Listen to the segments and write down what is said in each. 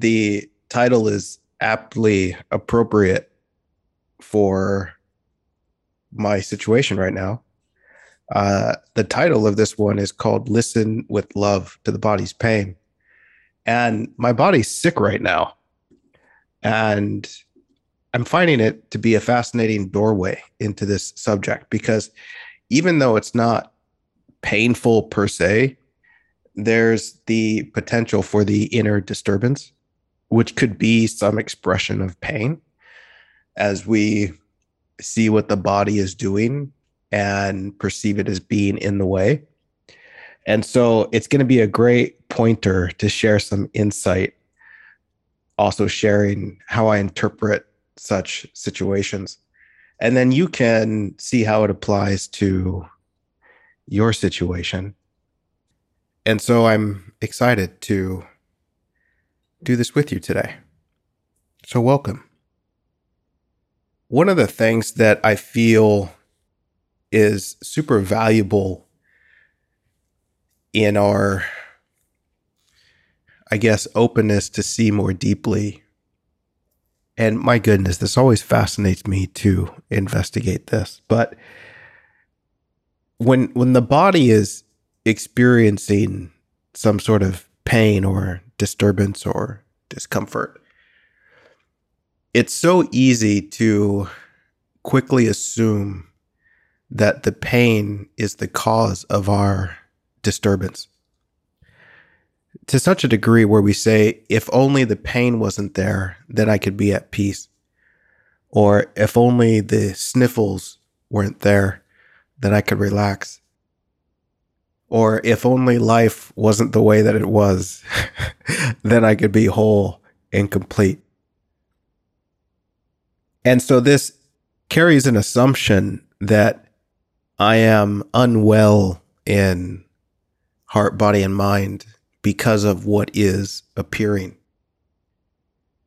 the title is aptly appropriate for my situation right now. Uh, the title of this one is called Listen with Love to the Body's Pain. And my body's sick right now. And I'm finding it to be a fascinating doorway into this subject because even though it's not painful per se, there's the potential for the inner disturbance, which could be some expression of pain as we see what the body is doing and perceive it as being in the way. And so it's going to be a great pointer to share some insight, also sharing how I interpret such situations. And then you can see how it applies to your situation. And so I'm excited to do this with you today. So, welcome. One of the things that I feel is super valuable in our, I guess, openness to see more deeply. And my goodness, this always fascinates me to investigate this. But when when the body is experiencing some sort of pain or disturbance or discomfort, it's so easy to quickly assume that the pain is the cause of our disturbance to such a degree where we say, if only the pain wasn't there, then I could be at peace. Or if only the sniffles weren't there, then I could relax. Or if only life wasn't the way that it was, then I could be whole and complete. And so this carries an assumption that I am unwell in heart, body, and mind because of what is appearing,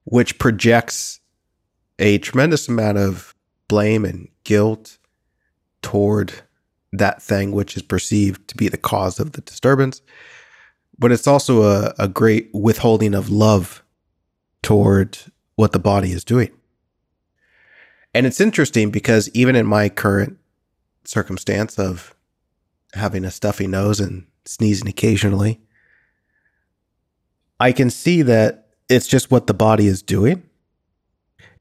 which projects a tremendous amount of blame and guilt toward that thing which is perceived to be the cause of the disturbance. But it's also a, a great withholding of love toward what the body is doing. And it's interesting because even in my current circumstance of having a stuffy nose and sneezing occasionally, I can see that it's just what the body is doing.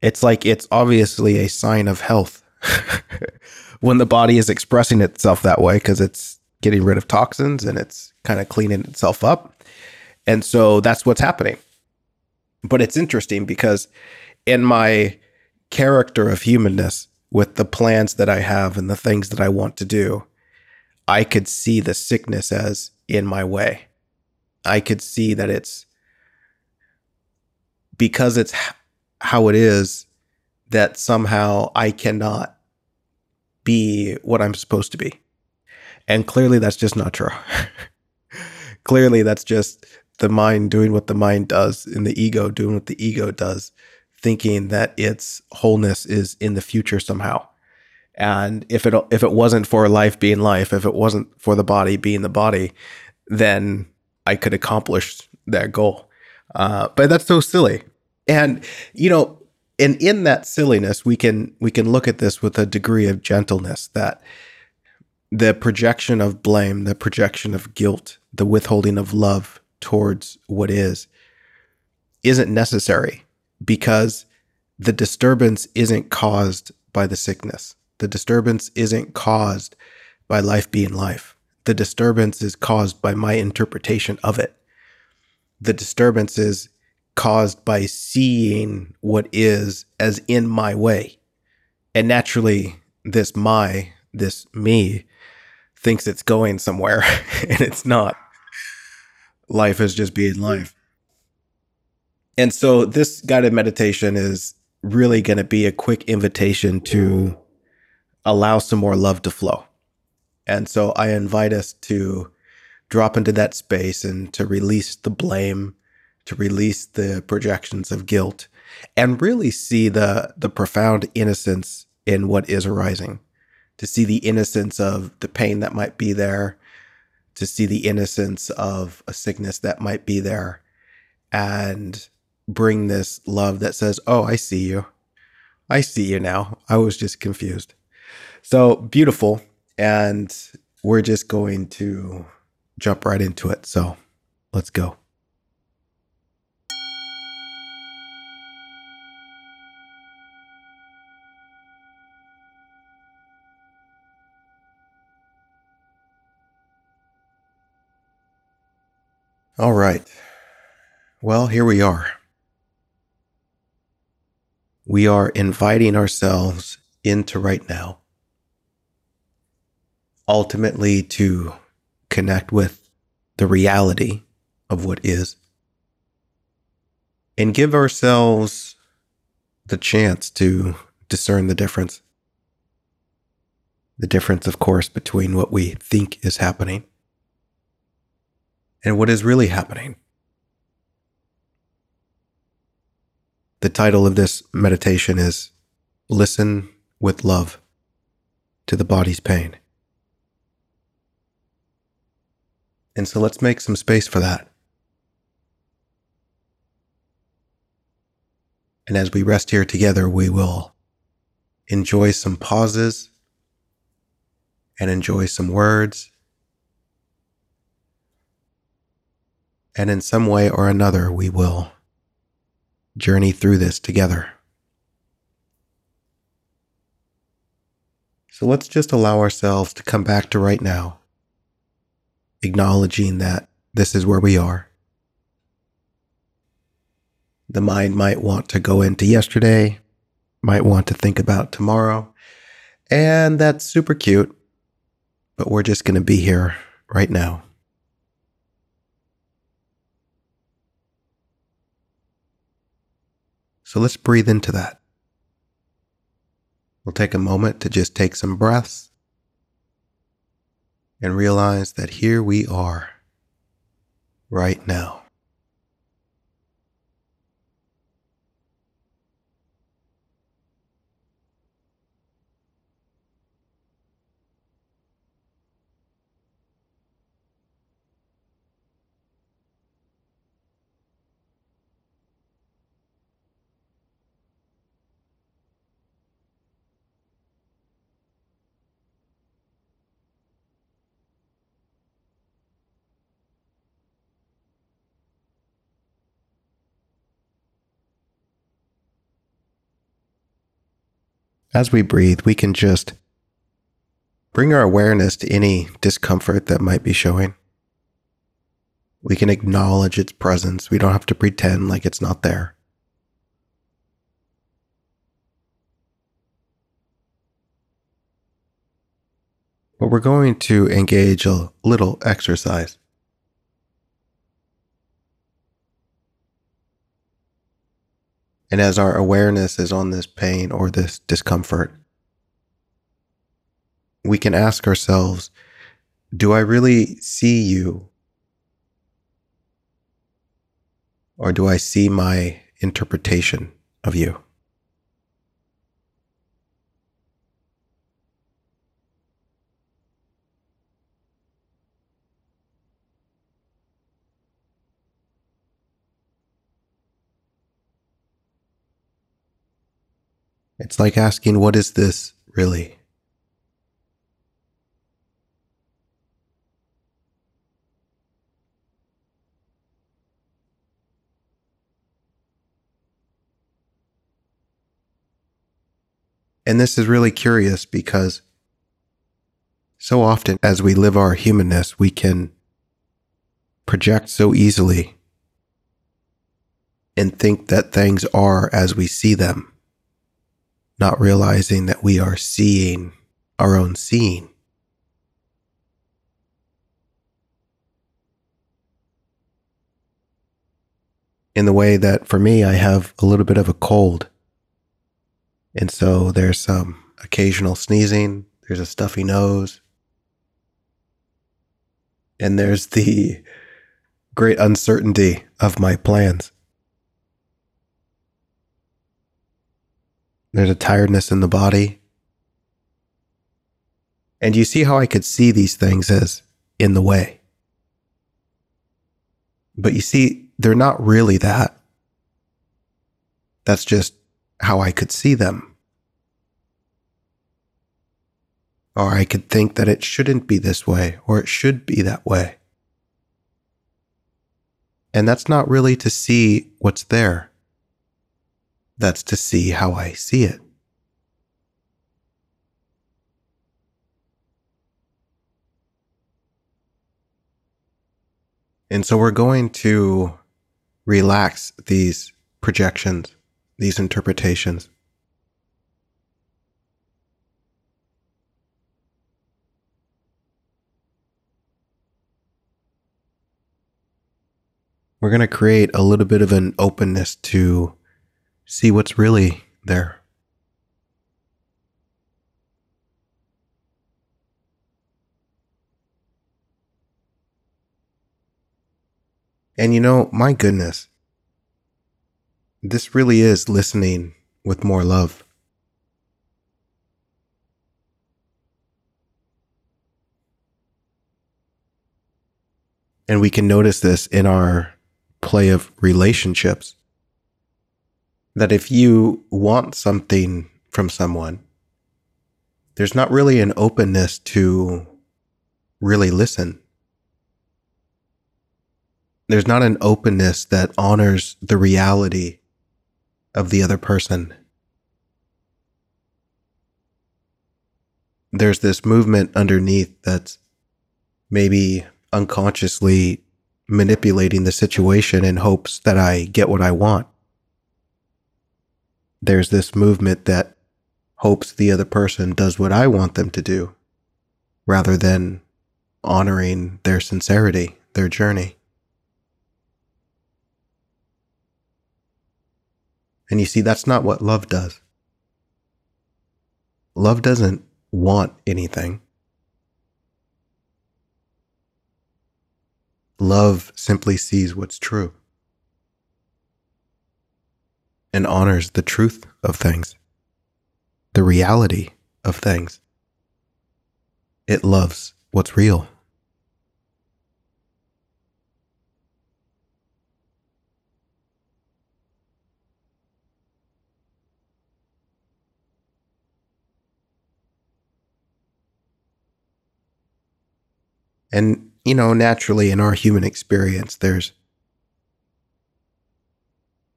It's like it's obviously a sign of health when the body is expressing itself that way because it's getting rid of toxins and it's kind of cleaning itself up. And so that's what's happening. But it's interesting because in my character of humanness, with the plans that I have and the things that I want to do, I could see the sickness as in my way. I could see that it's because it's how it is that somehow I cannot be what I'm supposed to be. And clearly that's just not true. clearly that's just the mind doing what the mind does and the ego doing what the ego does, thinking that its wholeness is in the future somehow. And if it if it wasn't for life being life, if it wasn't for the body being the body, then I could accomplish that goal. Uh, but that's so silly. And you know, and in that silliness, we can we can look at this with a degree of gentleness that the projection of blame, the projection of guilt, the withholding of love towards what is isn't necessary because the disturbance isn't caused by the sickness. The disturbance isn't caused by life being life. The disturbance is caused by my interpretation of it. The disturbance is caused by seeing what is as in my way. And naturally, this my, this me, thinks it's going somewhere and it's not. Life is just being life. And so, this guided meditation is really going to be a quick invitation to allow some more love to flow. And so, I invite us to drop into that space and to release the blame to release the projections of guilt and really see the the profound innocence in what is arising to see the innocence of the pain that might be there to see the innocence of a sickness that might be there and bring this love that says, Oh, I see you. I see you now. I was just confused. So beautiful. And we're just going to jump right into it. So let's go. All right. Well, here we are. We are inviting ourselves into right now, ultimately to connect with the reality of what is, and give ourselves the chance to discern the difference. The difference, of course, between what we think is happening and what is really happening. The title of this meditation is Listen with Love to the Body's Pain. And so let's make some space for that. And as we rest here together, we will enjoy some pauses and enjoy some words And in some way or another, we will journey through this together. So let's just allow ourselves to come back to right now, acknowledging that this is where we are. The mind might want to go into yesterday, might want to think about tomorrow, and that's super cute, but we're just going to be here right now. So let's breathe into that. We'll take a moment to just take some breaths and realize that here we are right now. As we breathe, we can just bring our awareness to any discomfort that might be showing. We can acknowledge its presence. We don't have to pretend like it's not there. But we're going to engage a little exercise. And as our awareness is on this pain or this discomfort, we can ask ourselves, do I really see you? Or do I see my interpretation of you? It's like asking, what is this really? And this is really curious because so often as we live our humanness, we can project so easily and think that things are as we see them not realizing that we are seeing our own seeing. In the way that for me, I have a little bit of a cold. And so there's some occasional sneezing, there's a stuffy nose, and there's the great uncertainty of my plans. There's a tiredness in the body. And you see how I could see these things as in the way. But you see, they're not really that. That's just how I could see them. Or I could think that it shouldn't be this way, or it should be that way. And that's not really to see what's there. That's to see how I see it. And so we're going to relax these projections, these interpretations. We're going to create a little bit of an openness to see what's really there. And you know, my goodness, this really is listening with more love. And we can notice this in our play of relationships. That if you want something from someone, there's not really an openness to really listen there's not an openness that honors the reality of the other person. There's this movement underneath that's maybe unconsciously manipulating the situation in hopes that I get what I want. There's this movement that hopes the other person does what I want them to do rather than honoring their sincerity, their journey. And you see, that's not what love does. Love doesn't want anything. Love simply sees what's true and honors the truth of things, the reality of things. It loves what's real. And, you know, naturally in our human experience, there's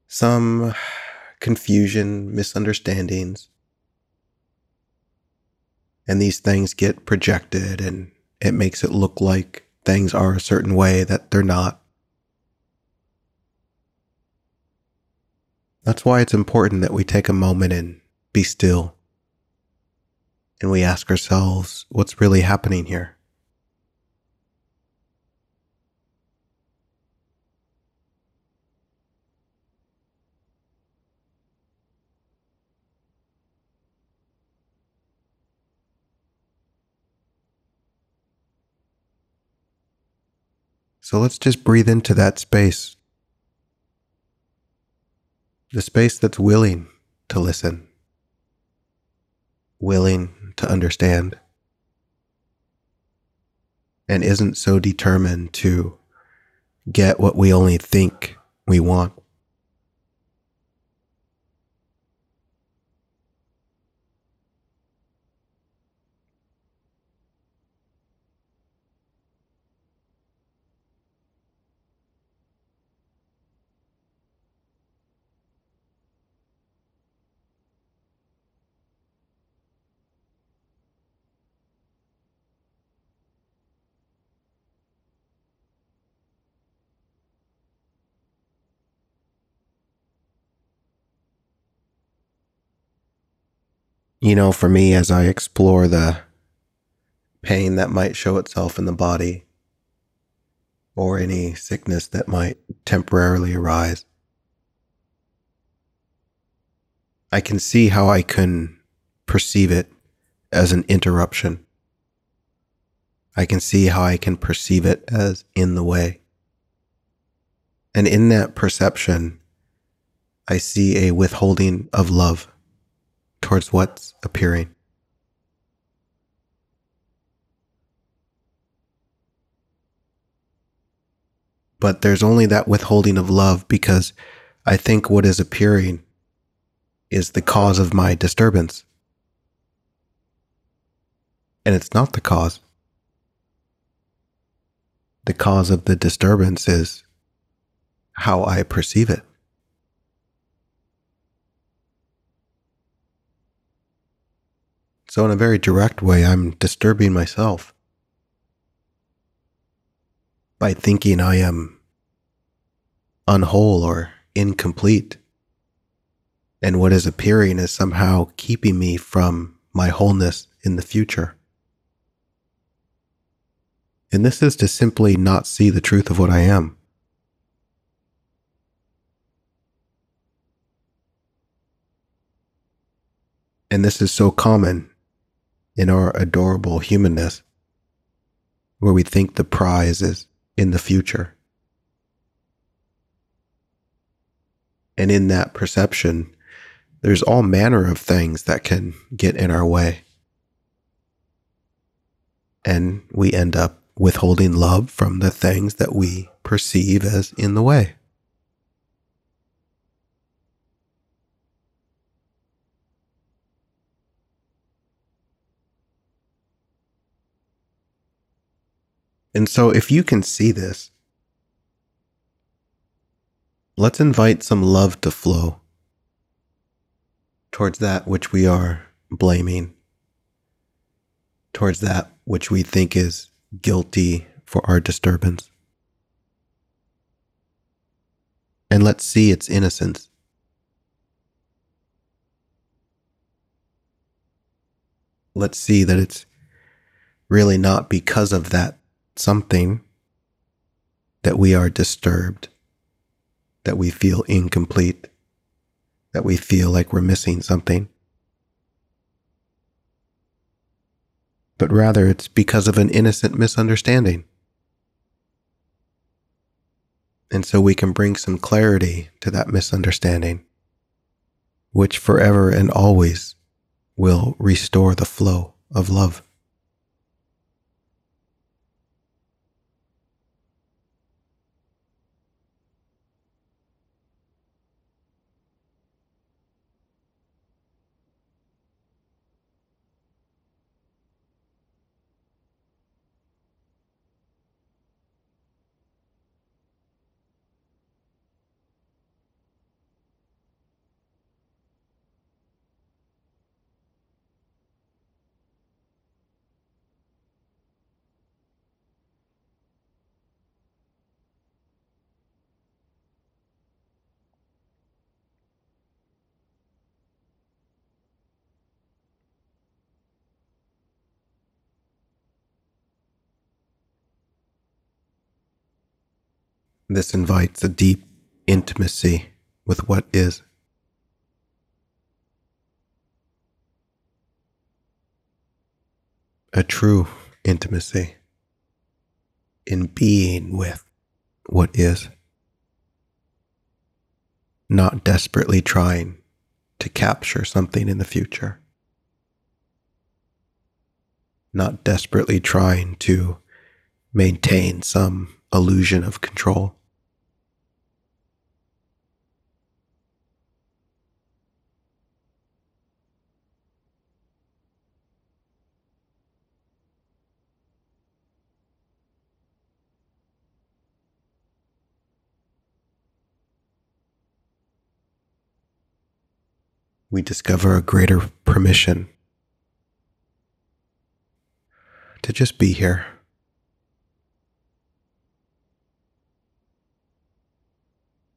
some confusion, misunderstandings. And these things get projected and it makes it look like things are a certain way that they're not. That's why it's important that we take a moment and be still. And we ask ourselves, what's really happening here? So let's just breathe into that space. The space that's willing to listen, willing to understand, and isn't so determined to get what we only think we want. You know, for me, as I explore the pain that might show itself in the body or any sickness that might temporarily arise, I can see how I can perceive it as an interruption. I can see how I can perceive it as in the way. And in that perception, I see a withholding of love towards what's appearing. But there's only that withholding of love because I think what is appearing is the cause of my disturbance. And it's not the cause. The cause of the disturbance is how I perceive it. So, in a very direct way, I'm disturbing myself by thinking I am unwhole or incomplete. And what is appearing is somehow keeping me from my wholeness in the future. And this is to simply not see the truth of what I am. And this is so common in our adorable humanness, where we think the prize is in the future. And in that perception, there's all manner of things that can get in our way. And we end up withholding love from the things that we perceive as in the way. And so, if you can see this, let's invite some love to flow towards that which we are blaming, towards that which we think is guilty for our disturbance. And let's see its innocence. Let's see that it's really not because of that something that we are disturbed, that we feel incomplete, that we feel like we're missing something. But rather, it's because of an innocent misunderstanding. And so we can bring some clarity to that misunderstanding, which forever and always will restore the flow of love. This invites a deep intimacy with what is. A true intimacy in being with what is, not desperately trying to capture something in the future, not desperately trying to maintain some illusion of control. We discover a greater permission to just be here.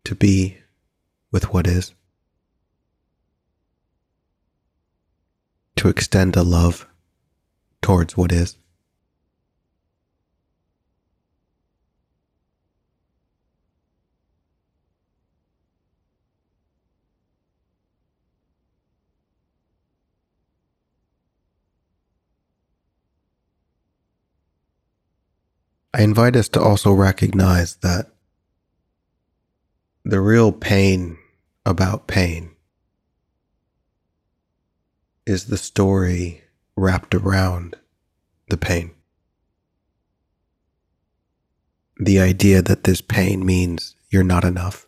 To be with what is. To extend a love towards what is. I invite us to also recognize that the real pain about pain is the story wrapped around the pain. The idea that this pain means you're not enough.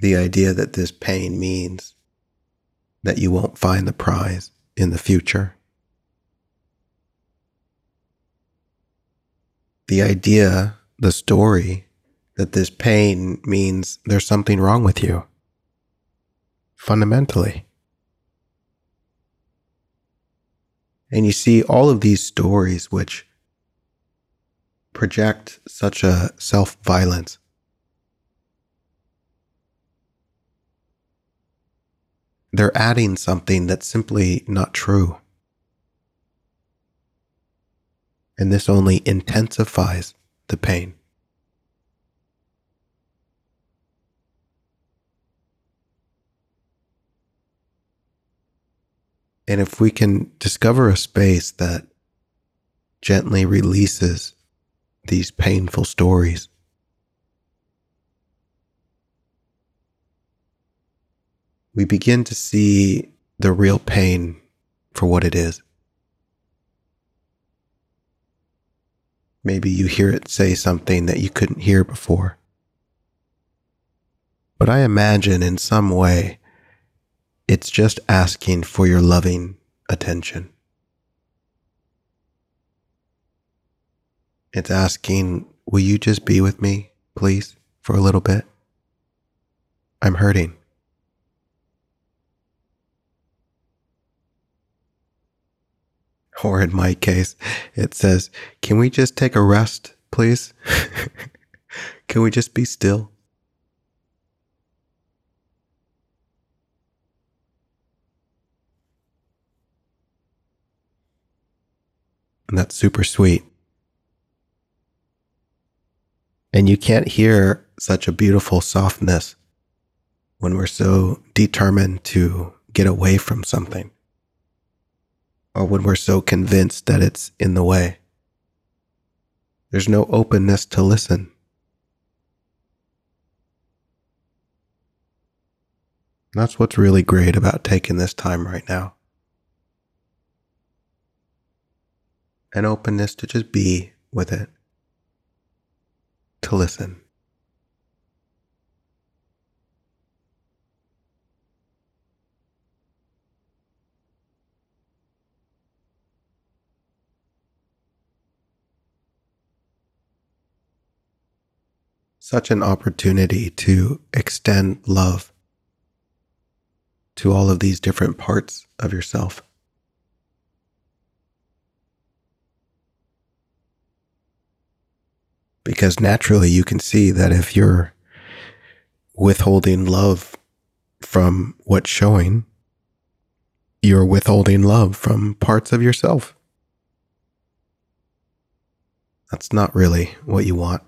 the idea that this pain means that you won't find the prize in the future. The idea, the story that this pain means there's something wrong with you. Fundamentally. And you see all of these stories which project such a self violence. They're adding something that's simply not true. And this only intensifies the pain. And if we can discover a space that gently releases these painful stories, we begin to see the real pain for what it is. Maybe you hear it say something that you couldn't hear before. But I imagine in some way it's just asking for your loving attention. It's asking, Will you just be with me, please, for a little bit? I'm hurting. Or in my case, it says, Can we just take a rest, please? Can we just be still? And that's super sweet. And you can't hear such a beautiful softness when we're so determined to get away from something or when we're so convinced that it's in the way. There's no openness to listen. That's what's really great about taking this time right now. an openness to just be with it, to listen. Such an opportunity to extend love to all of these different parts of yourself. because naturally you can see that if you're withholding love from what's showing, you're withholding love from parts of yourself. That's not really what you want.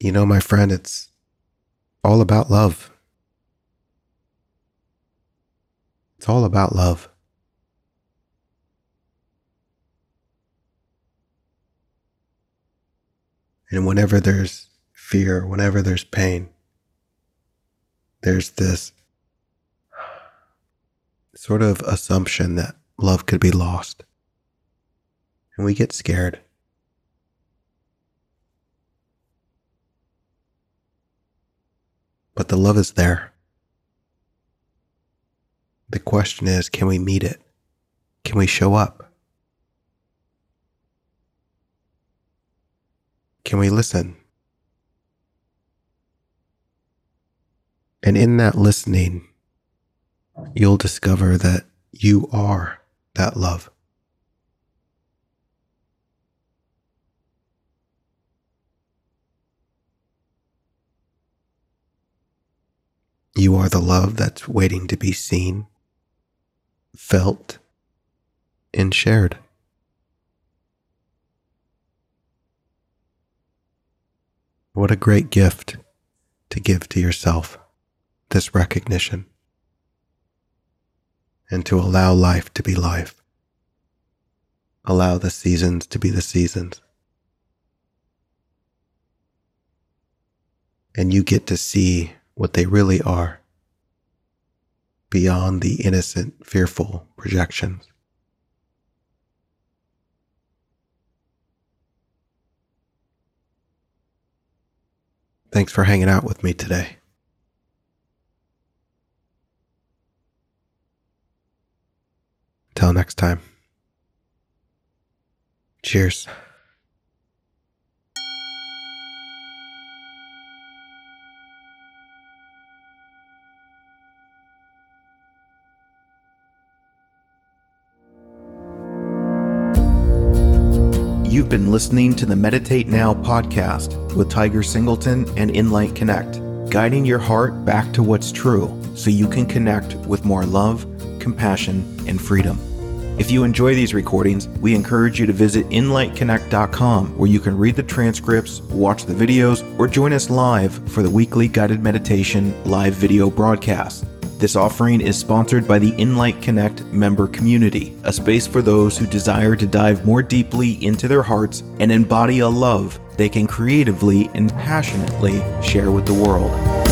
You know, my friend, it's all about love. It's all about love. And whenever there's fear, whenever there's pain, there's this sort of assumption that love could be lost. And we get scared. But the love is there. The question is can we meet it? Can we show up? Can we listen? And in that listening, you'll discover that you are that love. You are the love that's waiting to be seen, felt, and shared. What a great gift to give to yourself this recognition and to allow life to be life. Allow the seasons to be the seasons. and you get to see what they really are beyond the innocent, fearful projections. Thanks for hanging out with me today. Until next time. Cheers. You've been listening to the Meditate Now podcast with Tiger Singleton and Inlight Connect, guiding your heart back to what's true so you can connect with more love, compassion, and freedom. If you enjoy these recordings, we encourage you to visit inlightconnect.com where you can read the transcripts, watch the videos, or join us live for the weekly guided meditation live video broadcast. This offering is sponsored by the Inlight Connect member community, a space for those who desire to dive more deeply into their hearts and embody a love they can creatively and passionately share with the world.